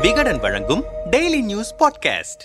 விகடன் வழங்கும் daily news podcast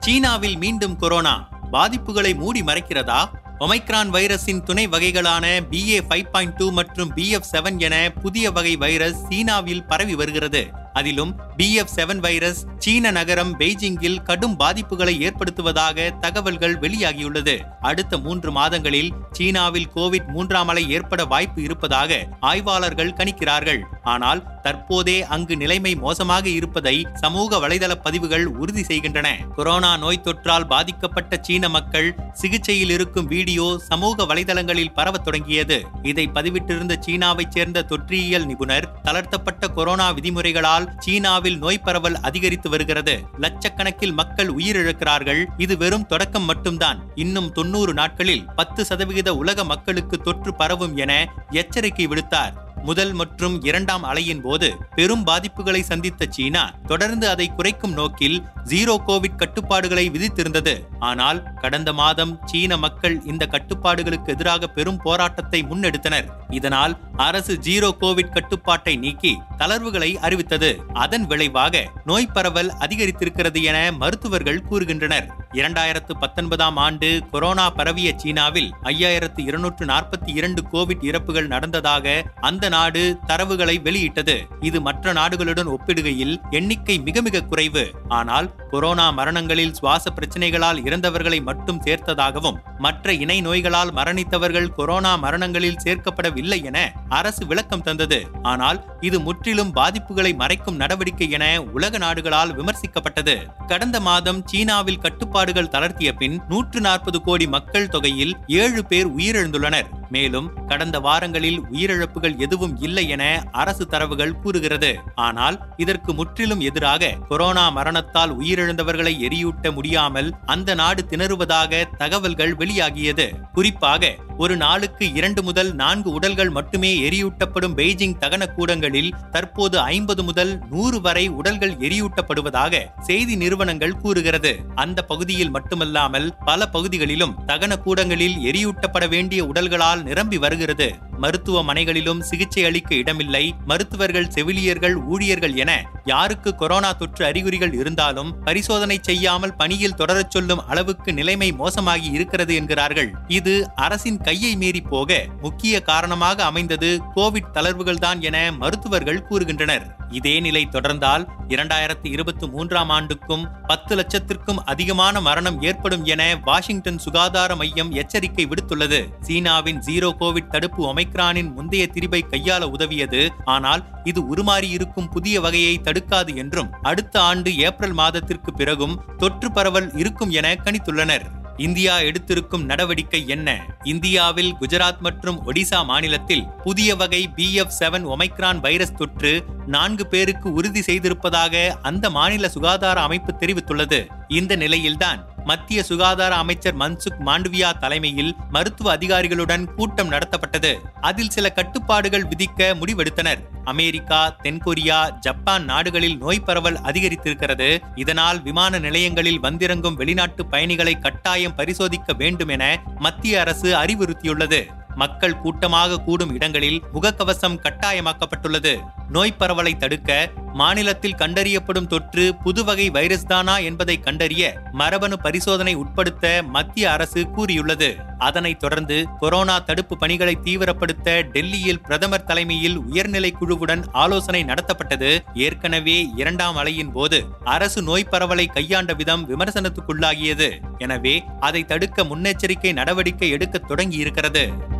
சீனாவில் மீண்டும் கொரோனா. பாதிப்புகளை மூடி மறைக்கிறதா? ஒமைக்ரான் வைரஸின் துணை வகைகளான பிஏ ஃபைவ் பாயிண்ட் டூ மற்றும் பிஎஃப் செவன் என புதிய வகை வைரஸ் சீனாவில் பரவி வருகிறது. அதிலும் பிஎஃப் செவன் வைரஸ் சீன நகரம் பெய்ஜிங்கில் கடும் பாதிப்புகளை ஏற்படுத்துவதாக தகவல்கள் வெளியாகியுள்ளது. அடுத்த மூன்று மாதங்களில் சீனாவில் கோவிட் மூன்றாம் அலை ஏற்பட வாய்ப்பு இருப்பதாக ஆய்வாளர்கள் கணிக்கிறார்கள். ஆனால் தற்போதே அங்கு நிலைமை மோசமாக இருப்பதை சமூக வலைதள பதிவுகள் உறுதி செய்கின்றன. கொரோனா நோய் தொற்றால் பாதிக்கப்பட்ட சீன மக்கள் சிகிச்சையில் இருக்கும் வீடியோ சமூக வலைதளங்களில் பரவ தொடங்கியது. இதை பதிவிட்டிருந்த சீனாவைச் சேர்ந்த தொற்றியியல் நிபுணர் தளர்த்தப்பட்ட கொரோனா விதிமுறைகளால் சீனாவில் நோய் பரவல் அதிகரித்து வருகிறது. லட்சக்கணக்கில் மக்கள் உயிரிழக்கிறார்கள். இது வெறும் தொடக்கம் மட்டும்தான். இன்னும் தொன்னூறு நாட்களில் பத்து சதவிகித உலக மக்களுக்கு தொற்று பரவும் என எச்சரிக்கை விடுத்தார். முதல் மற்றும் இரண்டாம் அலையின் போது பெரும் பாதிப்புகளை சந்தித்த சீனா தொடர்ந்து அதை குறைக்கும் நோக்கில் ஜீரோ கோவிட் கட்டுப்பாடுகளை விதித்திருந்தது. ஆனால் கடந்த மாதம் சீன மக்கள் இந்த கட்டுப்பாடுகளுக்கு எதிராக பெரும் போராட்டத்தை முன்னெடுத்தனர். இதனால் அரசு ஜீரோ கோவிட் கட்டுப்பாட்டை நீக்கி தளர்வுகளை அறிவித்தது. அதன் விளைவாக நோய் பரவல் அதிகரித்திருக்கிறது என மருத்துவர்கள் கூறுகின்றனர். இரண்டாயிரத்து பத்தொன்பதாம் ஆண்டு கொரோனா பரவிய சீனாவில் ஐயாயிரத்து இருநூற்று நாற்பத்தி இரண்டு கோவிட் இறப்புகள் நடந்ததாக அந்த நாடு தரவுகளை வெளியிட்டது. இது மற்ற நாடுகளுடன் ஒப்பிடுகையில் எண்ணிக்கை மிக மிக குறைவு. ஆனால் கொரோனா மரணங்களில் சுவாச பிரச்சனைகளால் இறந்தவர்களை மட்டும் சேர்த்ததாகவும் மற்ற இணை நோய்களால் மரணித்தவர்கள் கொரோனா மரணங்களில் சேர்க்கப்படவில்லை என அரசு விளக்கம் தந்தது. ஆனால் இது முற்றிலும் பாதிப்புகளை மறைக்கும் நடவடிக்கை என உலக நாடுகளால் விமர்சிக்கப்பட்டது. கடந்த மாதம் சீனாவில் கட்டுப்பாடுகள் தளர்த்திய பின் நூற்று நாற்பது கோடி மக்கள் தொகையில் ஏழு பேர் உயிரிழந்துள்ளனர். மேலும் கடந்த வாரங்களில் உயிரிழப்புகள் எதுவும் இல்லை என அரசு தரவுகள் கூறுகிறது. ஆனால் இதற்கு முற்றிலும் எதிராக கொரோனா மரணத்தால் உயிரிழந்தவர்களை எரியூட்ட முடியாமல் அந்த நாடு திணறுவதாக தகவல்கள் வெளியாகியது. குறிப்பாக ஒரு நாளுக்கு இரண்டு முதல் நான்கு உடல்கள் மட்டுமே எரியூட்டப்படும் பெய்ஜிங் தகன கூடங்களில் தற்போது ஐம்பது முதல் நூறு வரை உடல்கள் எரியூட்டப்படுவதாக செய்தி நிறுவனங்கள் கூறுகிறது. அந்த பகுதியில் மட்டுமல்லாமல் பல பகுதிகளிலும் தகன கூடங்களில் எரியூட்டப்பட வேண்டிய உடல்களால் நிரம்பி வருகிறது. மருத்துவமனைகளிலும் சிகிச்சை அளிக்க இடமில்லை. மருத்துவர்கள் செவிலியர்கள் ஊழியர்கள் என யாருக்கு கொரோனா தொற்று அறிகுறிகள் இருந்தாலும் பரிசோதனை செய்யாமல் பணியில் தொடரச் சொல்லும் அளவுக்கு நிலைமை மோசமாகி இருக்கிறது என்கிறார்கள். இது அரசின் கையை மீறி போக முக்கிய காரணமாக அமைந்தது கோவிட் தளர்வுகள் தான் என மருத்துவர்கள் கூறுகின்றனர். இதே நிலை தொடர்ந்தால் இரண்டாயிரத்தி இருபத்தி மூன்றாம் ஆண்டுக்கும் பத்து லட்சத்திற்கும் அதிகமான மரணம் ஏற்படும் என வாஷிங்டன் சுகாதார மையம் எச்சரிக்கை விடுத்துள்ளது. சீனாவின் ஜீரோ கோவிட் தடுப்பு அமைக்க ஒமைக்ரானின் முந்தைய திரிபை கையாள உதவியது. ஆனால் இது உருமாறி இருக்கும் புதிய வகையை தடுக்காது என்றும் அடுத்த ஆண்டு ஏப்ரல் மாதத்திற்கு பிறகும் தொற்று பரவல் இருக்கும் என கணித்துள்ளனர். இந்தியா எடுத்திருக்கும் நடவடிக்கை என்ன? இந்தியாவில் குஜராத் மற்றும் ஒடிசா மாநிலத்தில் புதிய வகை B F seven Omicron virus தொற்று நான்கு பேருக்கு உறுதி செய்திருப்பதாக அந்த மாநில சுகாதார அமைப்பு தெரிவித்துள்ளது. இந்த நிலையில்தான் மத்திய சுகாதார அமைச்சர் மன்சுக் மாண்டவியா தலைமையில் மருத்துவ அதிகாரிகளுடன் கூட்டம் நடத்தப்பட்டது. அதில் சில கட்டுப்பாடுகள் விதிக்க முடிவெடுத்தனர். அமெரிக்கா தென்கொரியா ஜப்பான் நாடுகளில் நோய் பரவல் அதிகரித்திருக்கிறது. இதனால் விமான நிலையங்களில் வந்திறங்கும் வெளிநாட்டு பயணிகளை கட்டாயம் பரிசோதிக்க வேண்டும் என மத்திய அரசு அறிவுறுத்தியுள்ளது. மக்கள் கூட்டமாக கூடும் இடங்களில் முகக்கவசம் கட்டாயமாக்கப்பட்டுள்ளது. நோய் பரவலை தடுக்க மாநிலத்தில் கண்டறியப்படும் தொற்று புதுவகை வைரஸ் தானா என்பதை கண்டறிய மரபணு பரிசோதனை உட்படுத்த மத்திய அரசு கூறியுள்ளது. அதனைத் தொடர்ந்து கொரோனா தடுப்பு பணிகளை தீவிரப்படுத்த டெல்லியில் பிரதமர் தலைமையில் உயர்நிலை குழுவுடன் ஆலோசனை நடத்தப்பட்டது. ஏற்கனவே இரண்டாம் அலையின் போது அரசு நோய் பரவலை கையாண்ட விதம் விமர்சனத்துக்குள்ளாகியது. எனவே அதை தடுக்க முன்னெச்சரிக்கை நடவடிக்கை எடுக்க தொடங்கியிருக்கிறது.